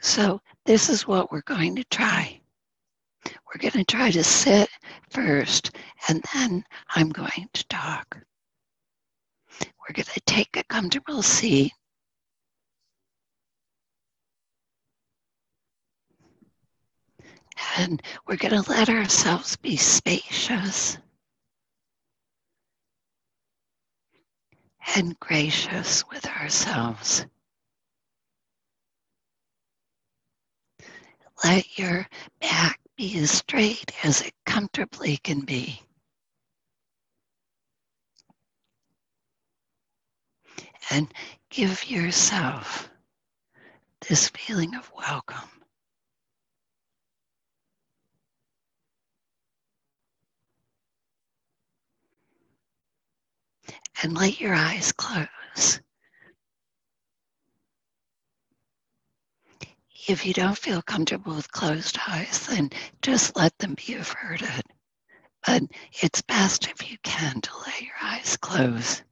So this is what we're going to try. We're going to try to sit first, and then I'm going to talk. We're going to take a comfortable seat. And we're going to let ourselves be spacious and gracious with ourselves. Let your back be as straight as it comfortably can be. And give yourself this feeling of welcome. And let your eyes close. If you don't feel comfortable with closed eyes, then just let them be averted. But it's best if you can to let your eyes close.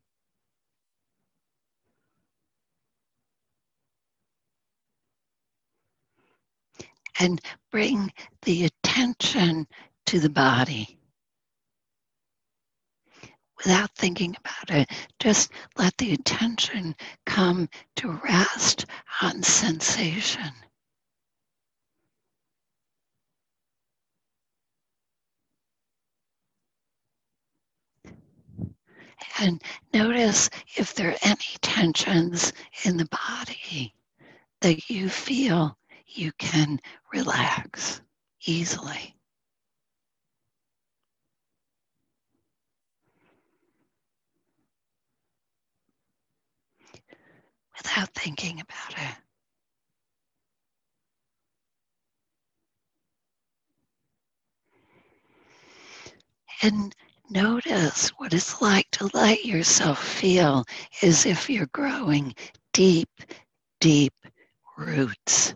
And bring the attention to the body without thinking about it. Just let the attention come to rest on sensation. And notice if there are any tensions in the body that you feel you can relax easily. Without thinking about it. And Notice what it's like to let yourself feel as if you're growing deep, deep roots.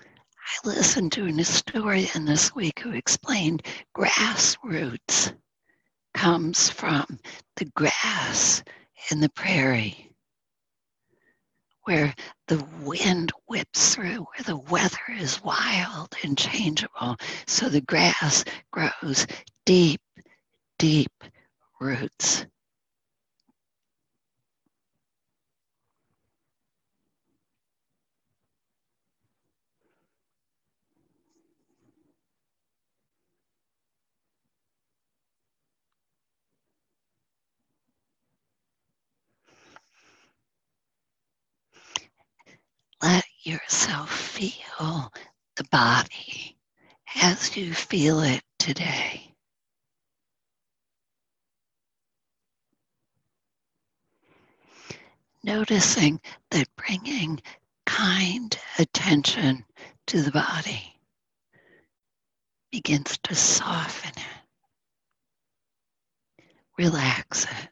I listened to a historian this week who explained grassroots comes from the grass in the prairie where the wind whips through, where the weather is wild and changeable. So the grass grows deep, deep roots. Let yourself feel the body as you feel it today. Noticing that bringing kind attention to the body begins to soften it, relax it.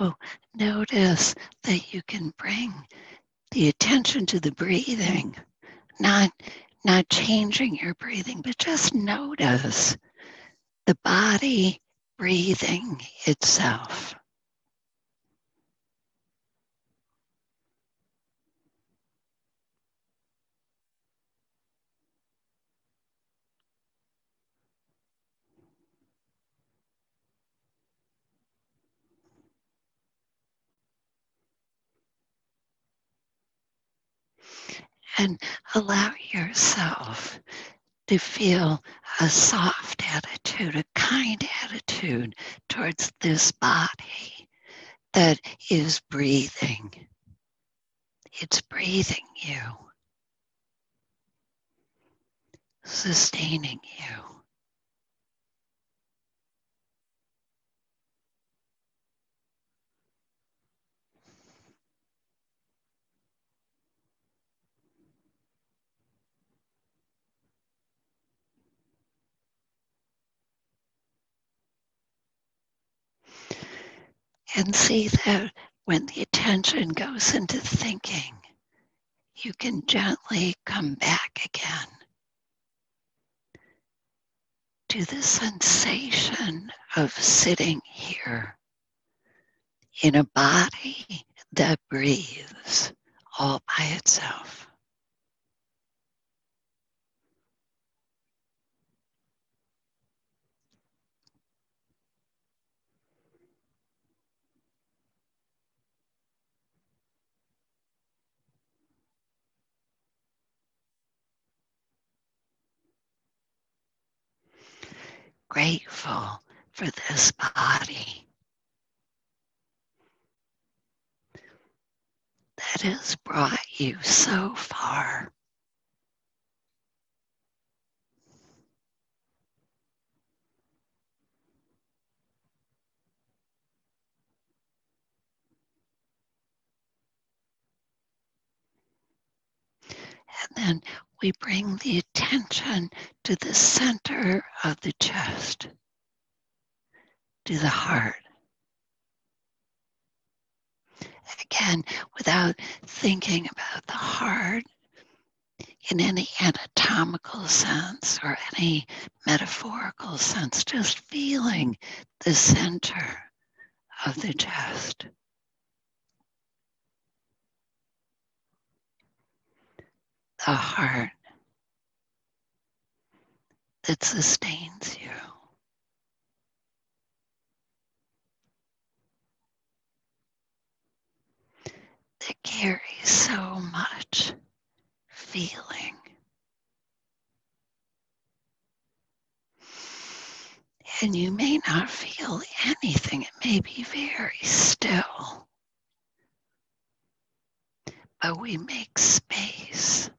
Now, notice that you can bring the attention to the breathing, not, not changing your breathing, but just notice the body breathing itself. And allow yourself to feel a soft attitude, a kind attitude towards this body that is breathing. It's breathing you, sustaining you. And see that when the attention goes into thinking, you can gently come back again to the sensation of sitting here in a body that breathes all by itself. Grateful for this body that has brought you so far. And then we bring the attention to the center of the chest, to the heart. Again, without thinking about the heart in any anatomical sense or any metaphorical sense, just feeling the center of the chest. The heart that sustains you. That carries so much feeling. And you may not feel anything, it may be very still. But we make space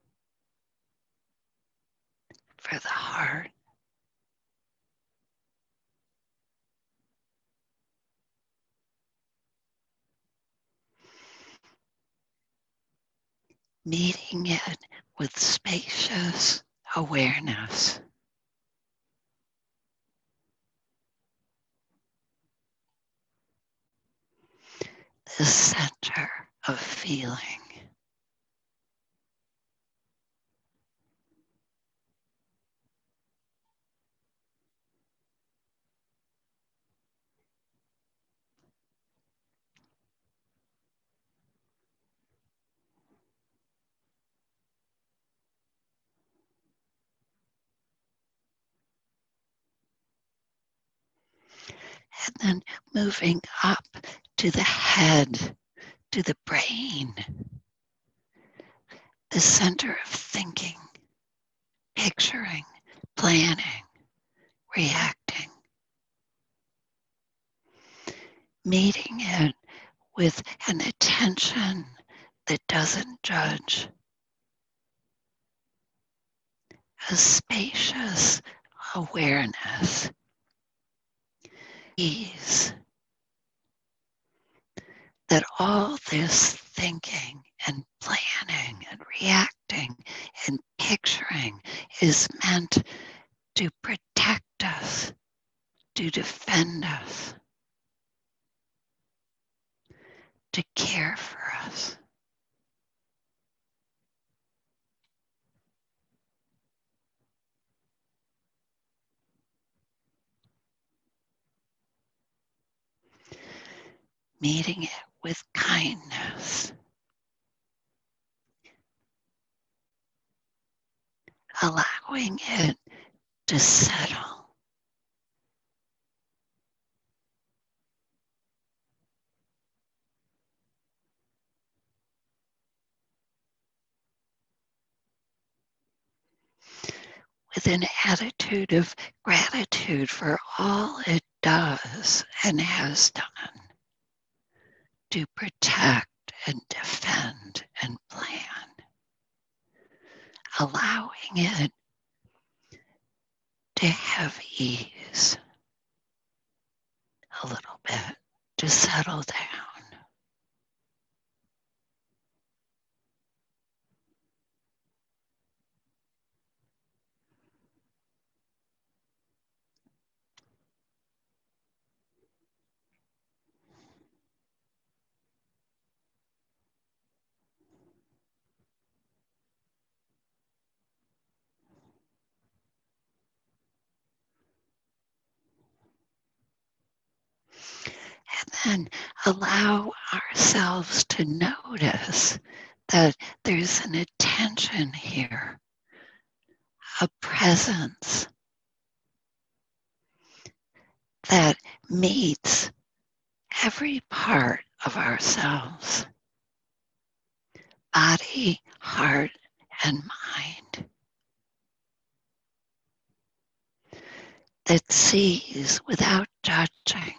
for the heart. Meeting it with spacious awareness. The center of feeling. And then moving up to the head, to the brain, the center of thinking, picturing, planning, reacting. Meeting it with an attention that doesn't judge, a spacious awareness ease that all this thinking and planning and reacting and picturing is meant to protect us, to defend us, to care for us. Meeting it with kindness. Allowing it to settle. With an attitude of gratitude for all it does and has done to protect and defend and plan, allowing it to have ease a little bit, to settle down. And allow ourselves to notice that there's an attention here, a presence that meets every part of ourselves body, heart, and mind. That sees without judging.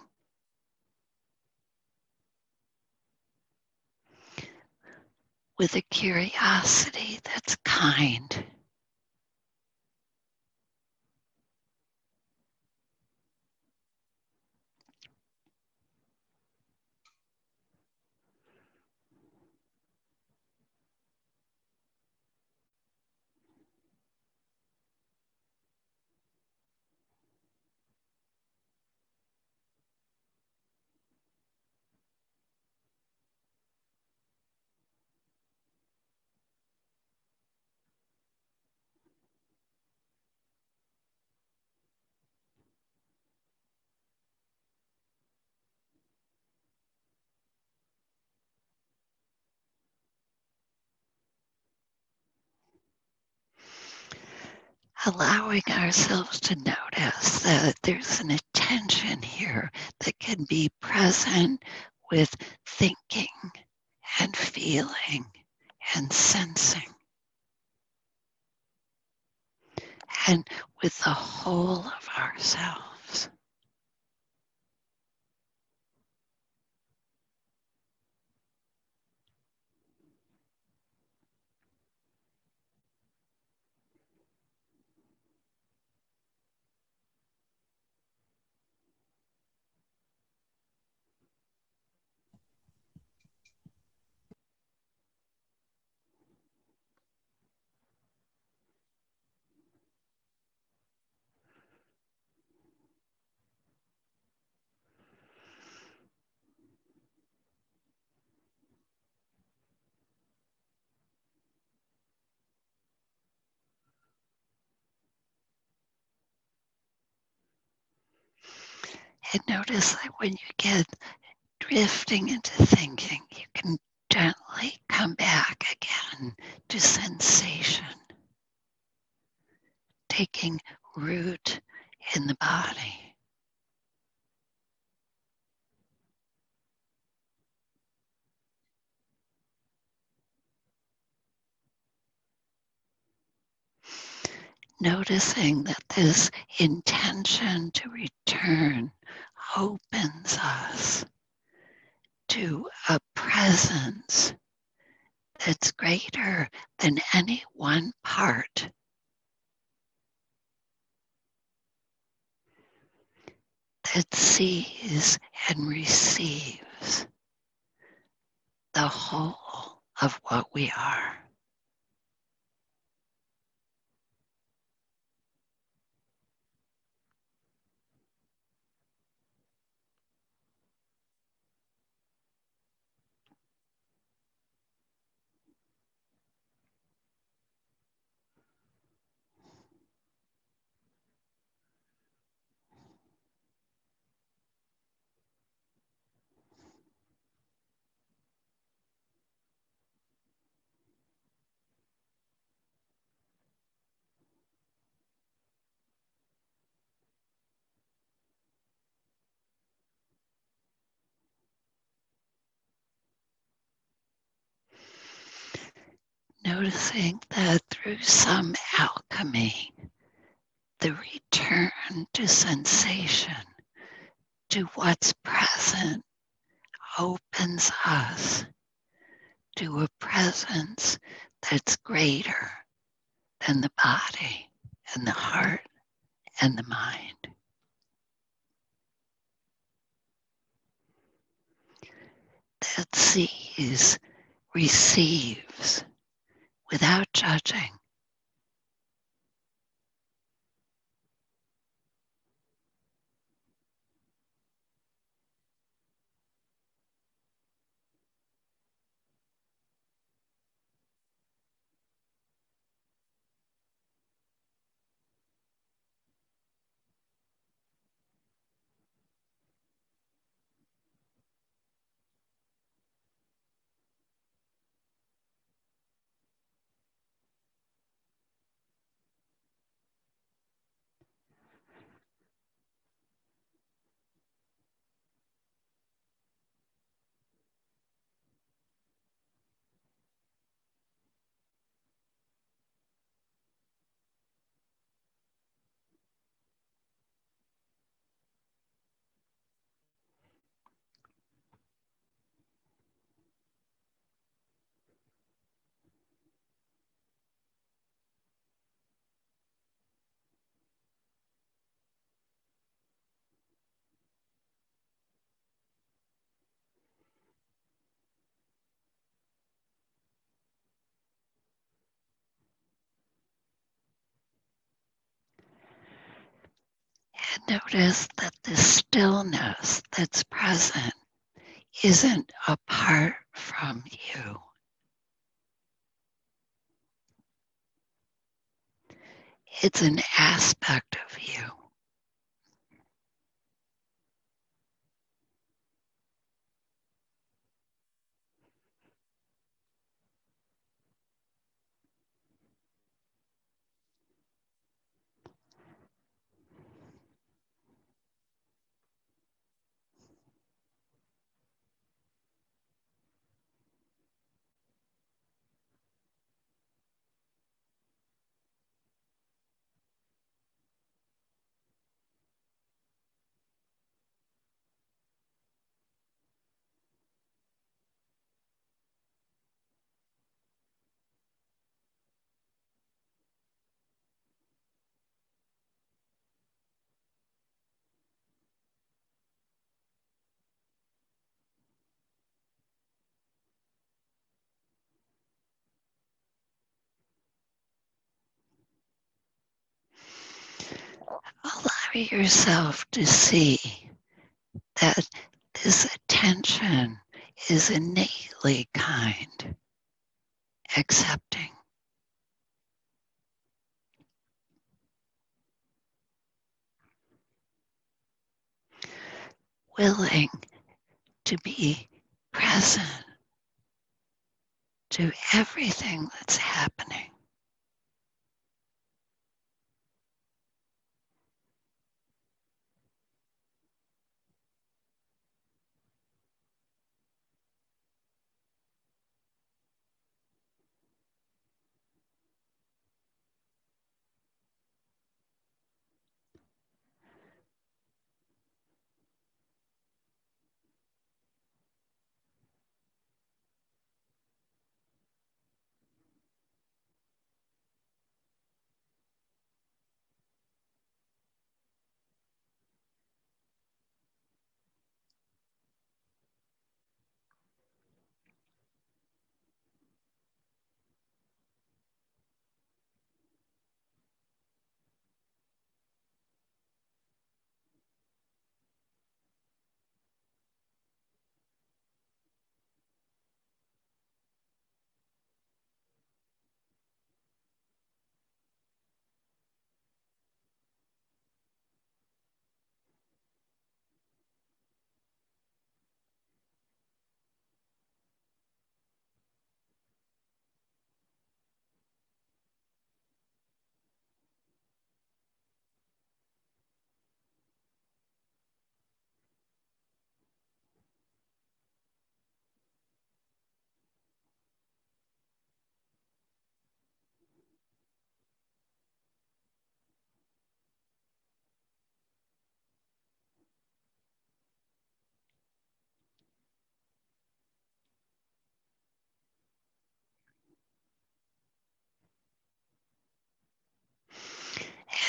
With a curiosity that's kind. Allowing ourselves to notice that there's an attention here that can be present with thinking and feeling and sensing. And with the whole of ourselves. And notice that when you get drifting into thinking, you can gently come back again to sensation, taking root in the body. Noticing that this intention to return opens us to a presence that's greater than any one part. That sees and receives the whole of what we are. Noticing that through some alchemy, the return to sensation, to what's present, opens us to a presence that's greater than the body and the heart and the mind. That sees, receives, without judging. Notice that the stillness that's present isn't apart from you. It's an aspect of you. Yourself to see that this attention is innately kind, accepting. Willing to be present to everything that's happening.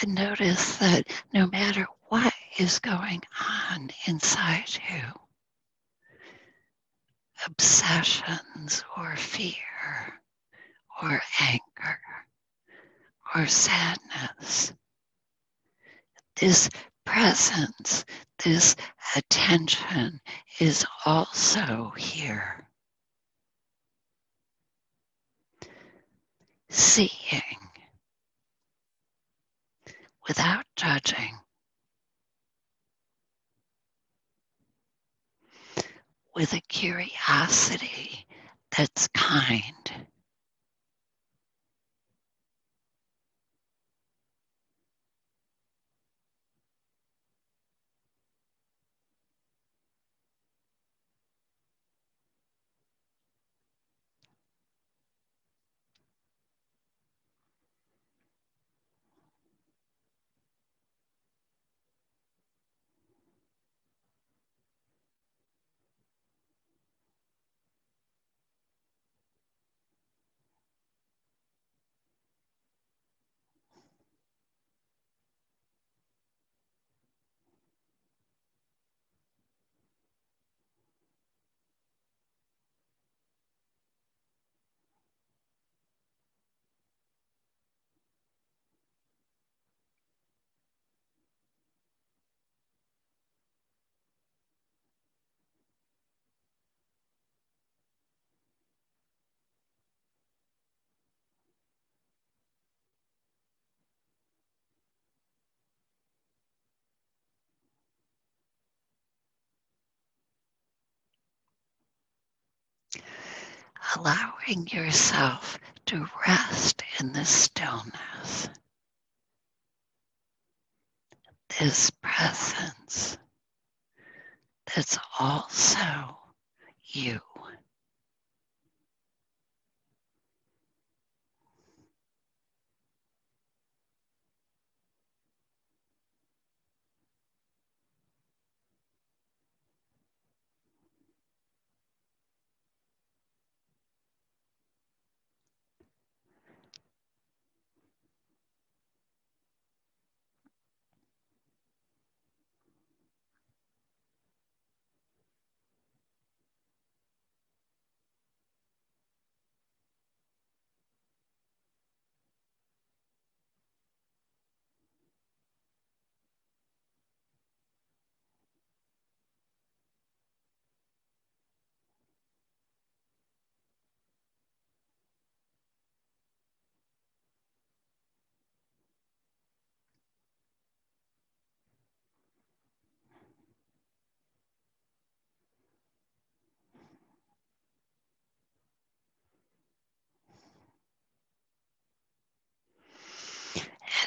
And notice that no matter what is going on inside you, obsessions or fear or anger or sadness, this presence, this attention is also here. Seeing without judging, with a curiosity that's kind. Allowing yourself to rest in the stillness, this presence that's also you.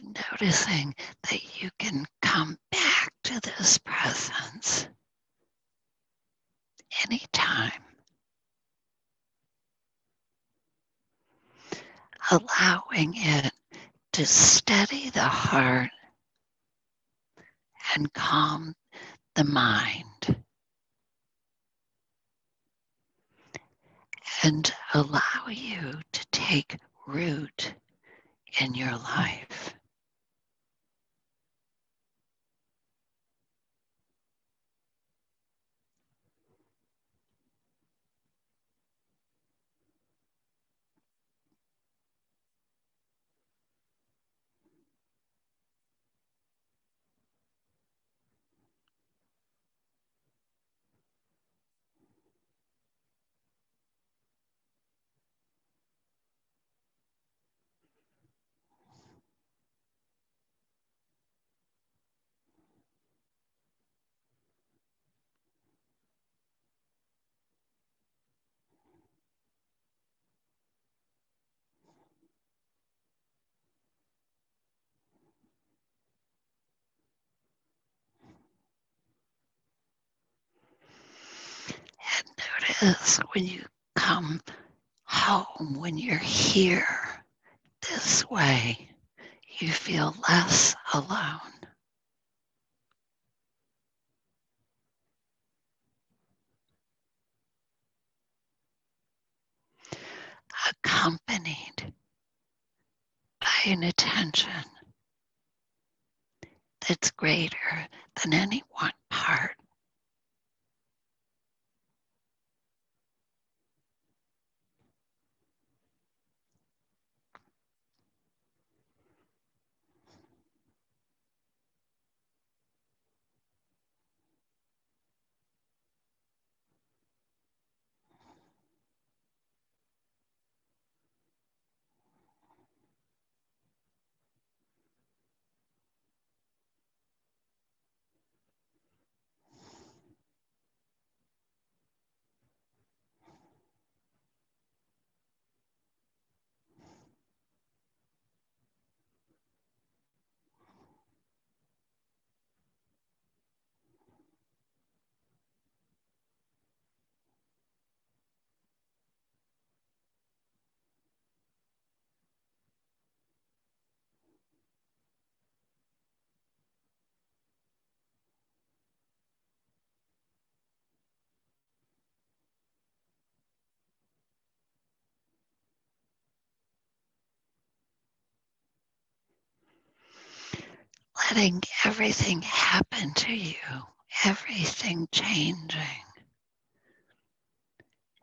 and noticing that you can come back to this presence anytime. Allowing it to steady the heart and calm the mind. And allow you to take root in your life. Notice when you come home, when you're here this way, you feel less alone. Accompanied by an attention that's greater than any one part. Letting everything happen to you, everything changing,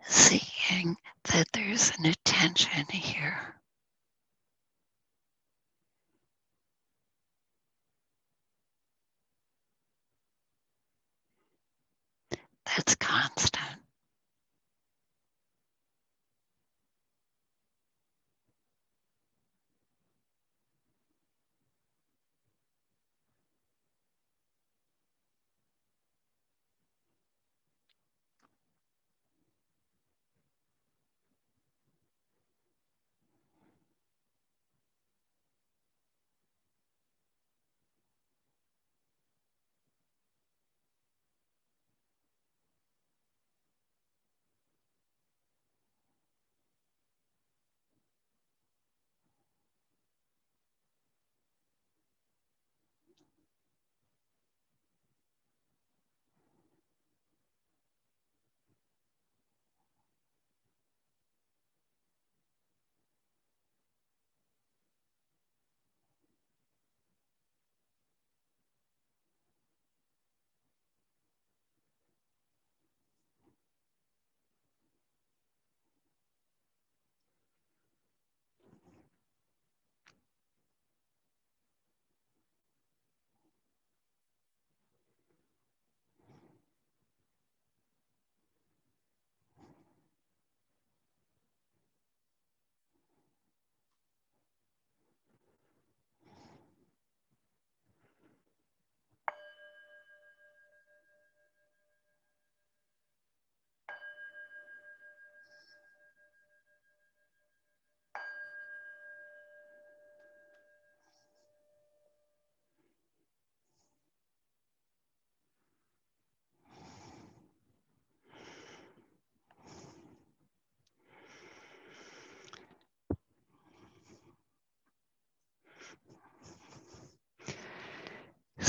seeing that there's an attention here. That's constant.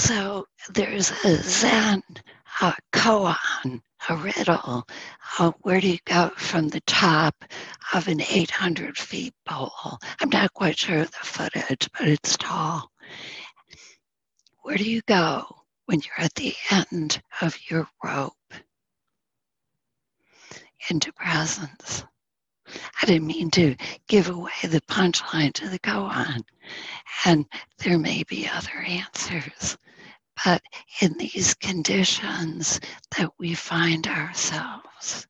So there's a Zen a koan, a riddle. Uh, where do you go from the top of an 800 feet pole? I'm not quite sure of the footage, but it's tall. Where do you go when you're at the end of your rope? Into presence. I didn't mean to give away the punchline to the koan. And there may be other answers. But in these conditions that we find ourselves,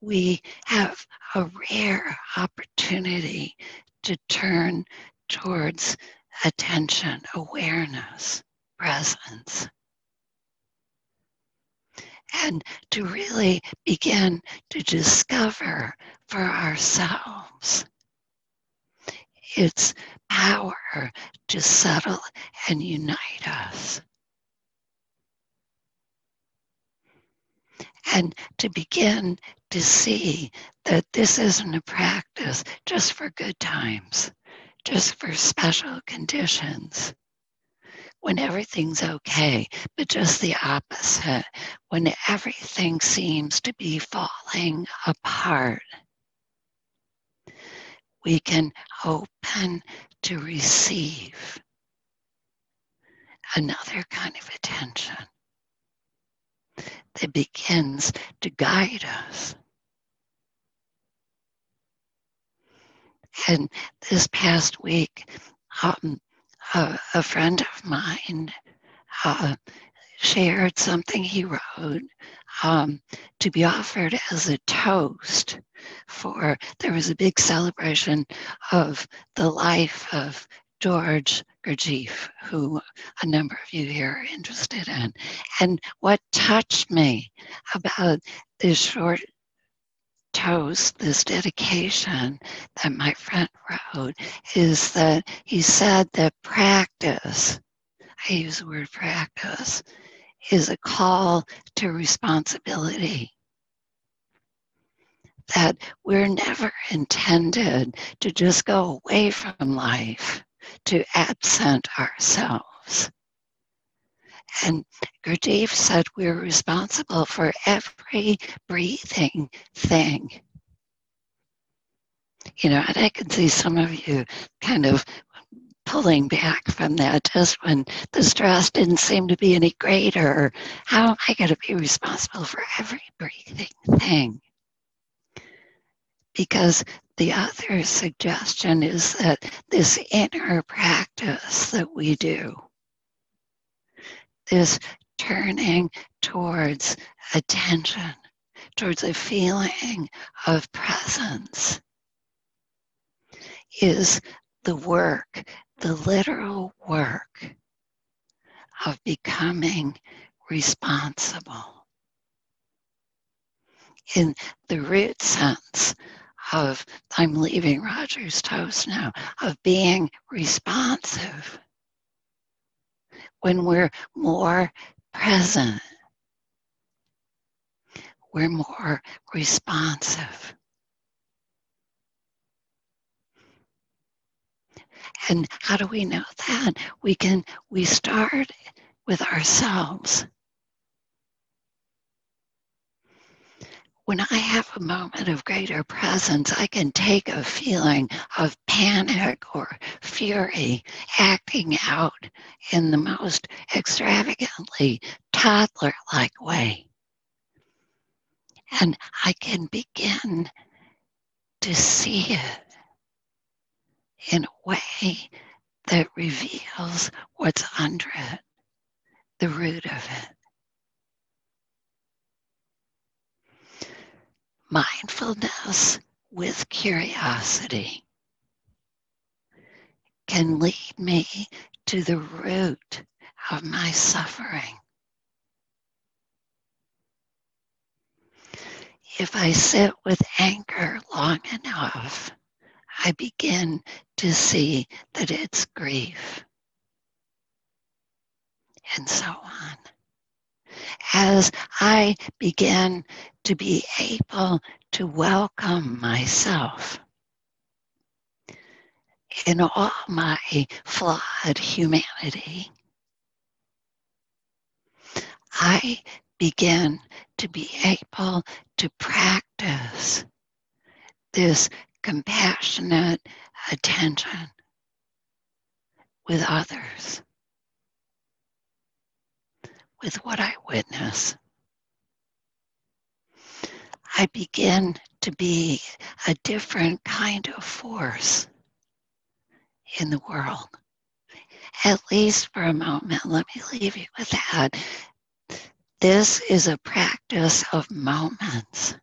we have a rare opportunity to turn towards attention, awareness, presence. And to really begin to discover for ourselves its power to settle and unite us. And to begin to see that this isn't a practice just for good times, just for special conditions, when everything's okay, but just the opposite, when everything seems to be falling apart we can open to receive another kind of attention that begins to guide us. And this past week, um, a, a, friend of mine uh, shared something he wrote um, to be offered as a toast for there was a big celebration of the life of George Gurdjieff, who a number of you here are interested in. And what touched me about this short toast, this dedication that my friend wrote, is that he said that practice, I use the word practice, is a call to responsibility. That we're never intended to just go away from life, to absent ourselves. And Gurdjieff said we're responsible for every breathing thing. You know, and I can see some of you kind of pulling back from that just when the stress didn't seem to be any greater. How am I going to be responsible for every breathing thing? Because the other suggestion is that this inner practice that we do, this turning towards attention, towards a feeling of presence, is the work the literal work of becoming responsible. In the root sense of I'm leaving Roger's toast now, of being responsive. When we're more present, we're more responsive. And how do we know that? We can, we start with ourselves. When I have a moment of greater presence, I can take a feeling of panic or fury acting out in the most extravagantly toddler like way. And I can begin to see it in a way that reveals what's under it, the root of it. Mindfulness with curiosity can lead me to the root of my suffering. If I sit with anger long enough, I begin to see that it's grief. And so on. As I begin to be able to welcome myself in all my flawed humanity, I begin to be able to practice this compassionate attention with others, with what I witness. I begin to be a different kind of force in the world. At least for a moment, let me leave you with that. This is a practice of moments,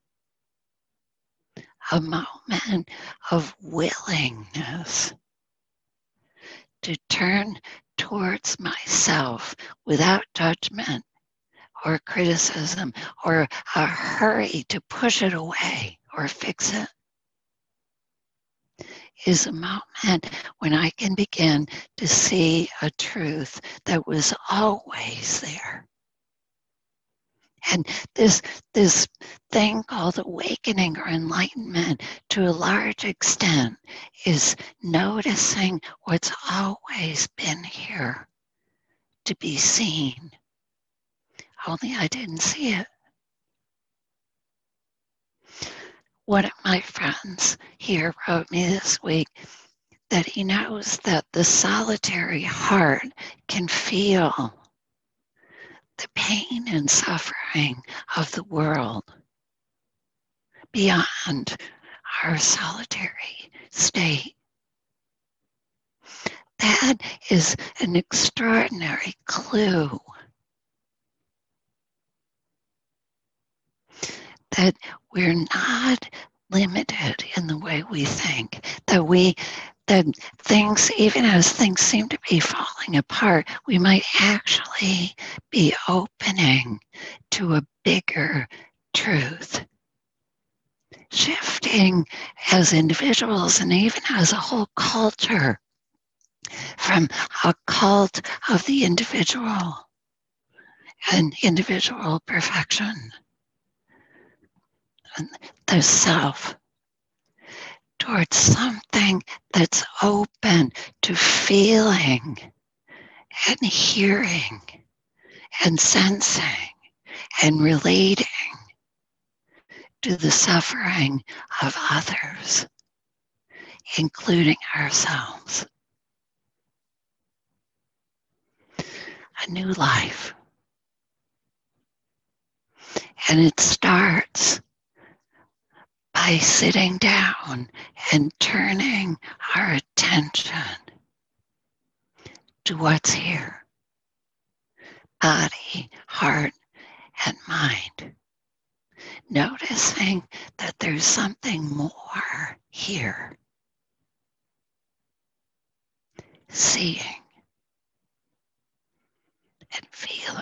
a moment of willingness to turn towards myself without judgment or criticism or a hurry to push it away or fix it is a moment when I can begin to see a truth that was always there. And this, this thing called awakening or enlightenment, to a large extent, is noticing what's always been here to be seen only I didn't see it. One of my friends here wrote me this week that he knows that the solitary heart can feel the pain and suffering of the world beyond our solitary state. That is an extraordinary clue that we're not limited in the way we think, that we that things, even as things seem to be falling apart, we might actually be opening to a bigger truth. Shifting as individuals and even as a whole culture from a cult of the individual and individual perfection the self towards something that's open to feeling and hearing and sensing and relating to the suffering of others, including ourselves. A new life. And it starts by sitting down and turning our attention to what's here body, heart, and mind. Noticing that there's something more here. Seeing and feeling.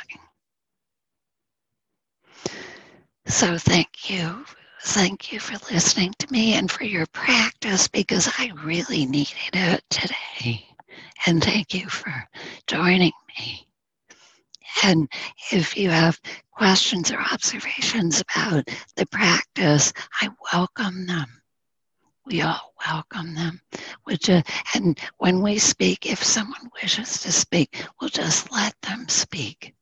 So, thank you Thank you for listening to me and for your practice because I really needed it today. And thank you for joining me. And if you have questions or observations about the practice, I welcome them. We all welcome them. Which, uh, and when we speak, if someone wishes to speak, we'll just let them speak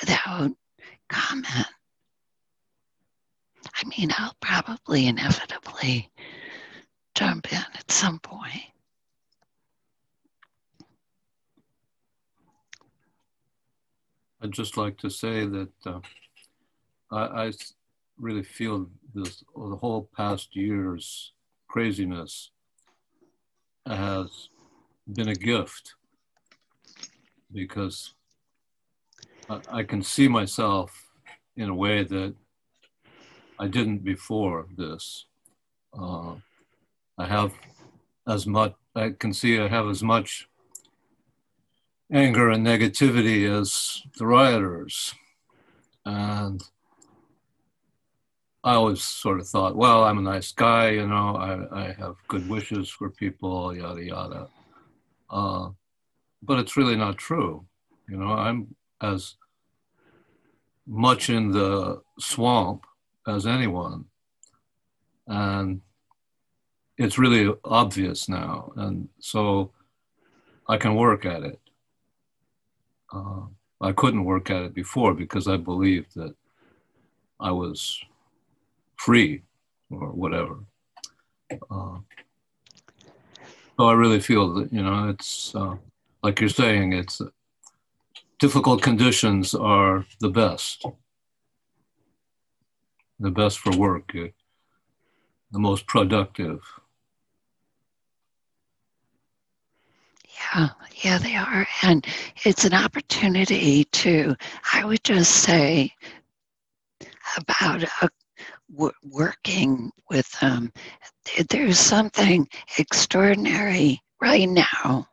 without comment. I mean, I'll probably inevitably jump in at some point. I'd just like to say that uh, I, I, really feel this the whole past year's craziness has been a gift because I, I can see myself in a way that I didn't before this. Uh, I have as much, I can see I have as much anger and negativity as the rioters. And I always sort of thought, well, I'm a nice guy, you know, I, I have good wishes for people, yada, yada. Uh, but it's really not true. You know, I'm as much in the swamp as anyone. And it's really obvious now, and so I can work at it. Uh, I couldn't work at it before because I believed that I was free or whatever. Uh, so I really feel that you know it's uh, like you're saying it's difficult conditions are the best, the best for work, uh, the most productive. Yeah, yeah, they are. And it's an opportunity to, I would just say, about a, w- working with them. There's something extraordinary right now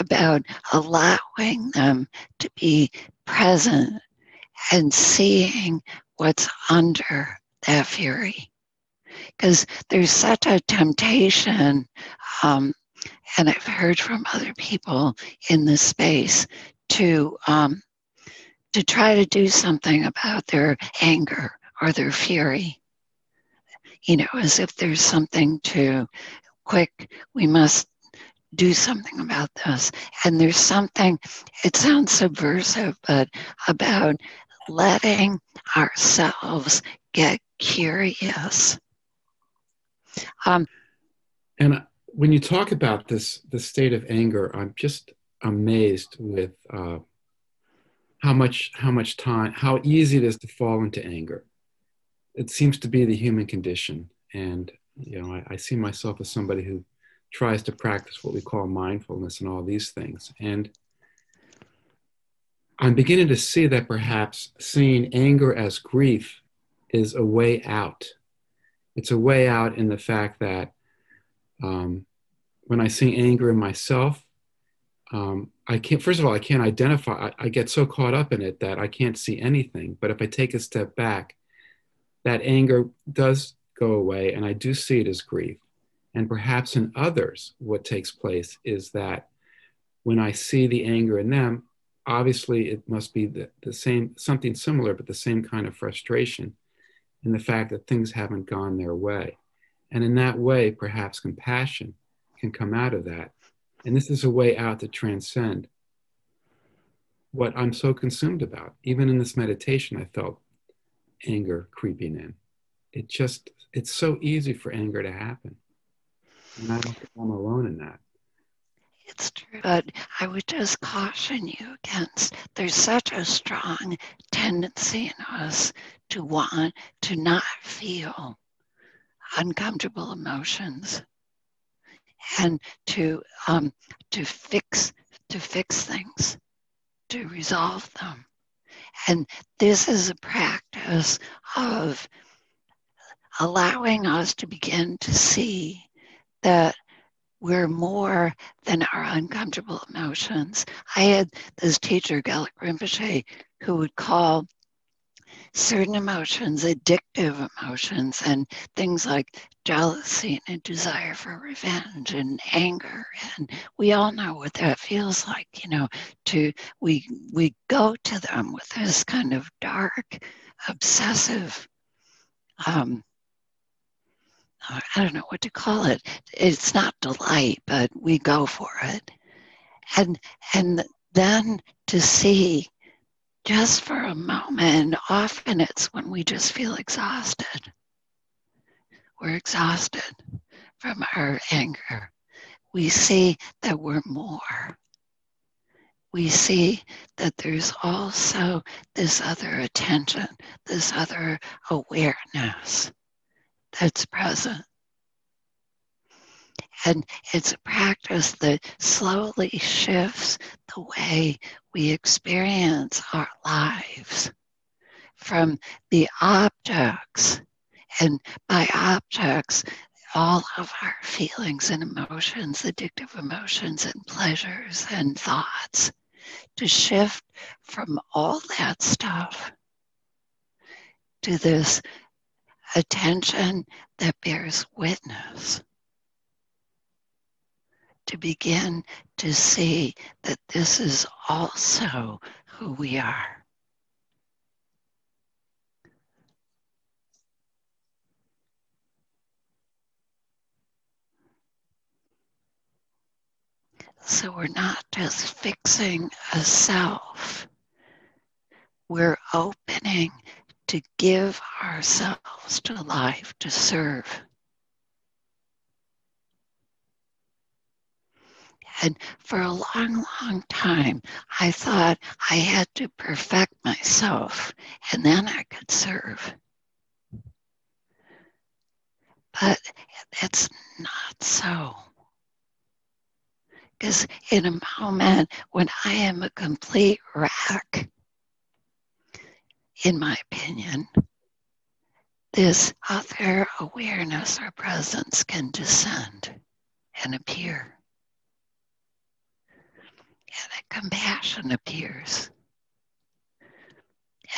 about allowing them to be present and seeing what's under that fury. Because there's such a temptation, um, and I've heard from other people in this space to um, to try to do something about their anger or their fury. You know, as if there's something to quick, we must do something about this. And there's something, it sounds subversive, but about letting ourselves get curious. Um, and when you talk about this, the state of anger, I'm just amazed with uh, how much, how much time, how easy it is to fall into anger. It seems to be the human condition, and you know, I, I see myself as somebody who tries to practice what we call mindfulness and all these things. And I'm beginning to see that perhaps seeing anger as grief is a way out. It's a way out in the fact that um, when I see anger in myself, um, I can't, first of all, I can't identify, I, I get so caught up in it that I can't see anything. But if I take a step back, that anger does go away and I do see it as grief. And perhaps in others, what takes place is that when I see the anger in them, obviously it must be the, the same, something similar, but the same kind of frustration in the fact that things haven't gone their way. And in that way, perhaps compassion can come out of that. And this is a way out to transcend what I'm so consumed about. Even in this meditation, I felt anger creeping in. It just, it's so easy for anger to happen. And I don't think I'm alone in that. It's true, but I would just caution you against there's such a strong tendency in us to want to not feel uncomfortable emotions and to um, to fix to fix things, to resolve them. And this is a practice of allowing us to begin to see that we're more than our uncomfortable emotions. I had this teacher, Gelek Rinpoche, who would call certain emotions addictive emotions and things like jealousy and desire for revenge and anger and we all know what that feels like you know to we we go to them with this kind of dark obsessive um, I don't know what to call it. It's not delight, but we go for it. And and then to see just for a moment, often it's when we just feel exhausted. We're exhausted from our anger. We see that we're more. We see that there's also this other attention, this other awareness that's present. And it's a practice that slowly shifts the way we experience our lives from the objects. And by objects, all of our feelings and emotions, addictive emotions and pleasures and thoughts, to shift from all that stuff to this attention that bears witness to begin to see that this is also who we are. So we're not just fixing a self, we're opening to give ourselves to life, to serve. And for a long, long time, I thought I had to perfect myself and then I could serve. But it's not so. Because in a moment when I am a complete wreck, in my opinion, this other awareness or presence can descend and appear. And a compassion appears.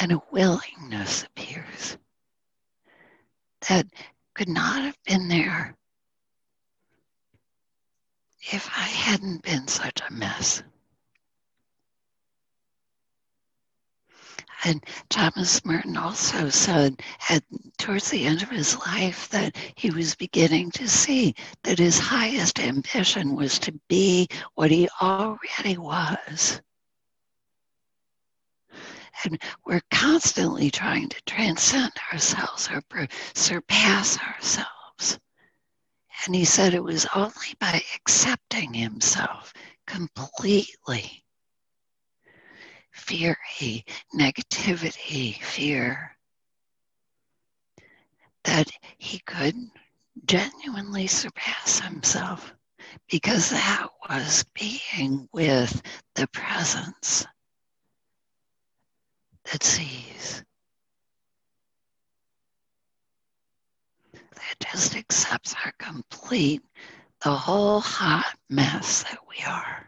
And a willingness appears that could not have been there if I hadn't been such a mess. And Thomas Merton also said at towards the end of his life that he was beginning to see that his highest ambition was to be what he already was. And we're constantly trying to transcend ourselves or surpass ourselves. And he said it was only by accepting himself completely fear, negativity, fear, that he could genuinely surpass himself because that was being with the presence that sees. That just accepts our complete, the whole hot mess that we are.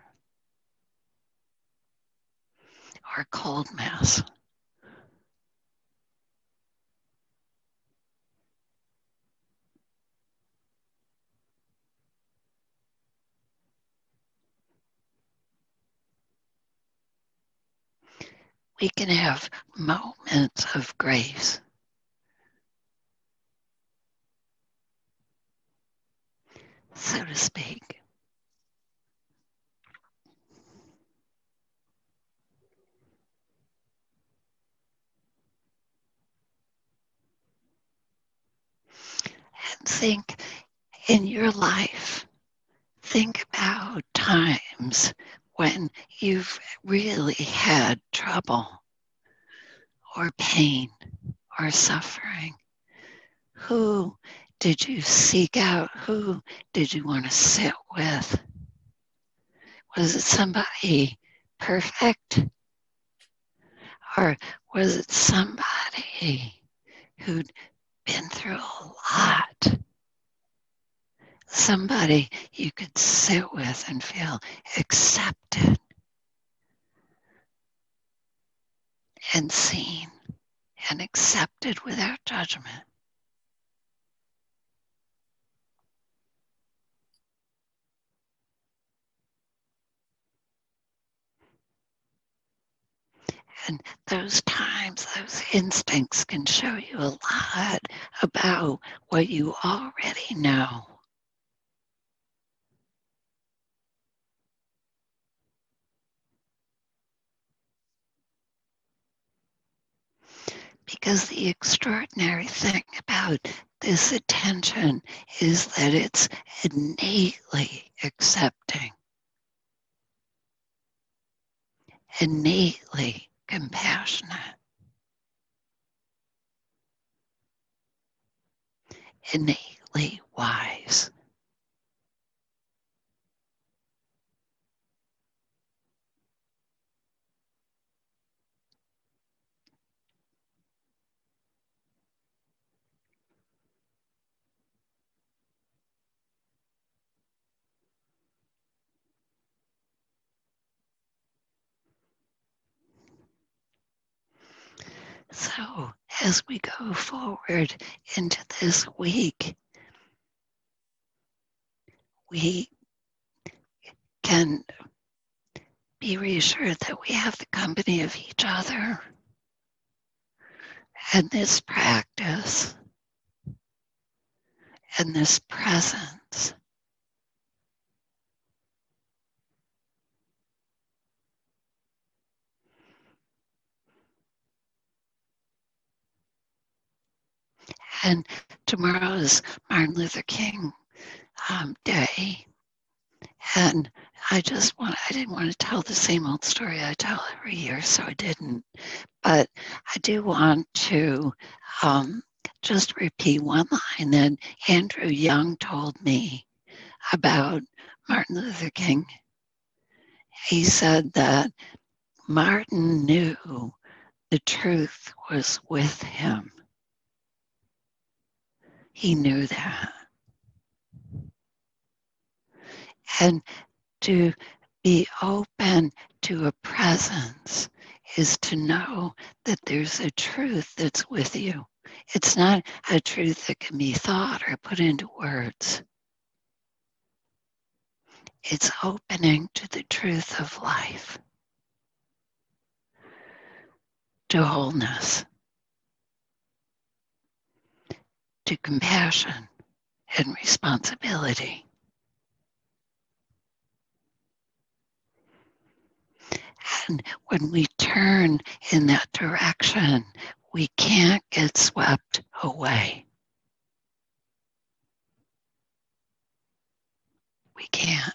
Or cold mass. we can have moments of grace. So to speak. And think in your life, think about times when you've really had trouble or pain or suffering? Who did you seek out? Who did you want to sit with? Was it somebody perfect? Or was it somebody who'd been through a lot? Somebody you could sit with and feel accepted and seen and accepted without judgment. And those times, those instincts can show you a lot about what you already know. Because the extraordinary thing about this attention is that it's innately accepting, innately compassionate, innately wise. So, as we go forward into this week, we can be reassured that we have the company of each other and this practice and this presence And tomorrow is Martin Luther King um, Day. And I just want, I didn't want to tell the same old story I tell every year, so I didn't. But I do want to um, just repeat one line that Andrew Young told me about Martin Luther King. He said that Martin knew the truth was with him. He knew that. And to be open to a presence is to know that there's a truth that's with you. It's not a truth that can be thought or put into words. It's opening to the truth of life, to wholeness, to compassion and responsibility. And when we turn in that direction, we can't get swept away. We can't.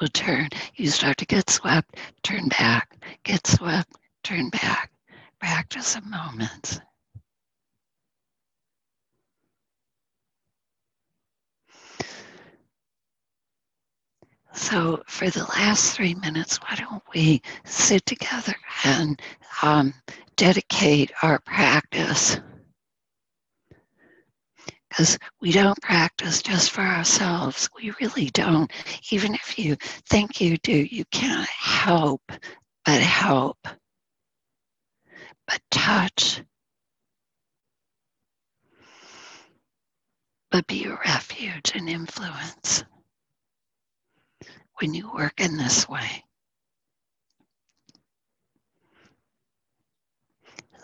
We'll turn. You start to get swept, turn back, get swept, turn back. Practice a moment. So, for the last three minutes, why don't we sit together and um, dedicate our practice? Because we don't practice just for ourselves. We really don't. Even if you think you do, you can't help but help, but touch, but be a refuge and influence when you work in this way.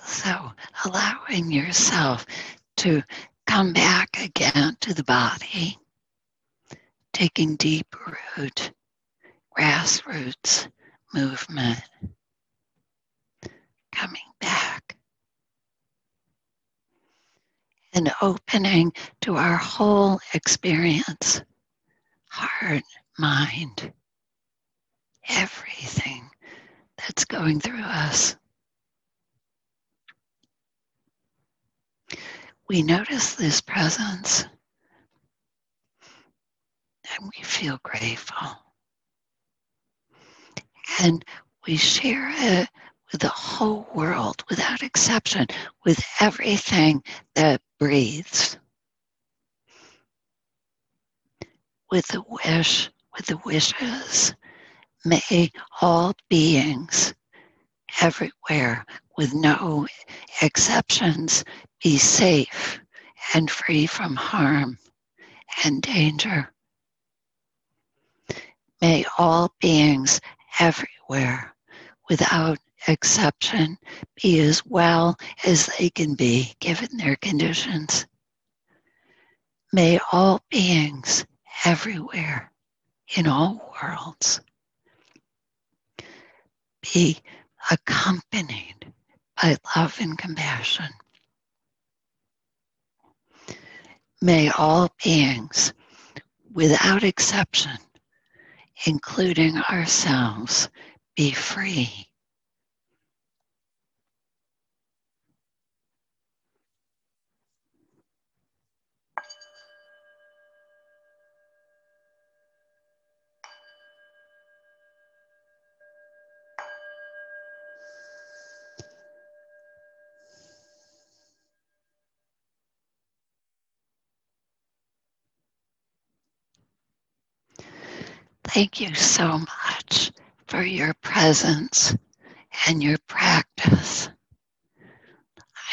So, allowing yourself to come back again to the body, taking deep root, grassroots movement, coming back, and opening to our whole experience heart, mind, everything that's going through us. We notice this presence and we feel grateful. And we share it with the whole world without exception, with everything that breathes. With the wish with the wishes. May all beings everywhere, with no exceptions, be safe and free from harm and danger. May all beings everywhere, without exception, be as well as they can be given their conditions. May all beings everywhere in all worlds be accompanied by love and compassion. May all beings, without exception, including ourselves, be free Thank you so much for your presence and your practice.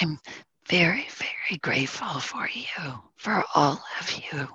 I'm very, very grateful for you, for all of you.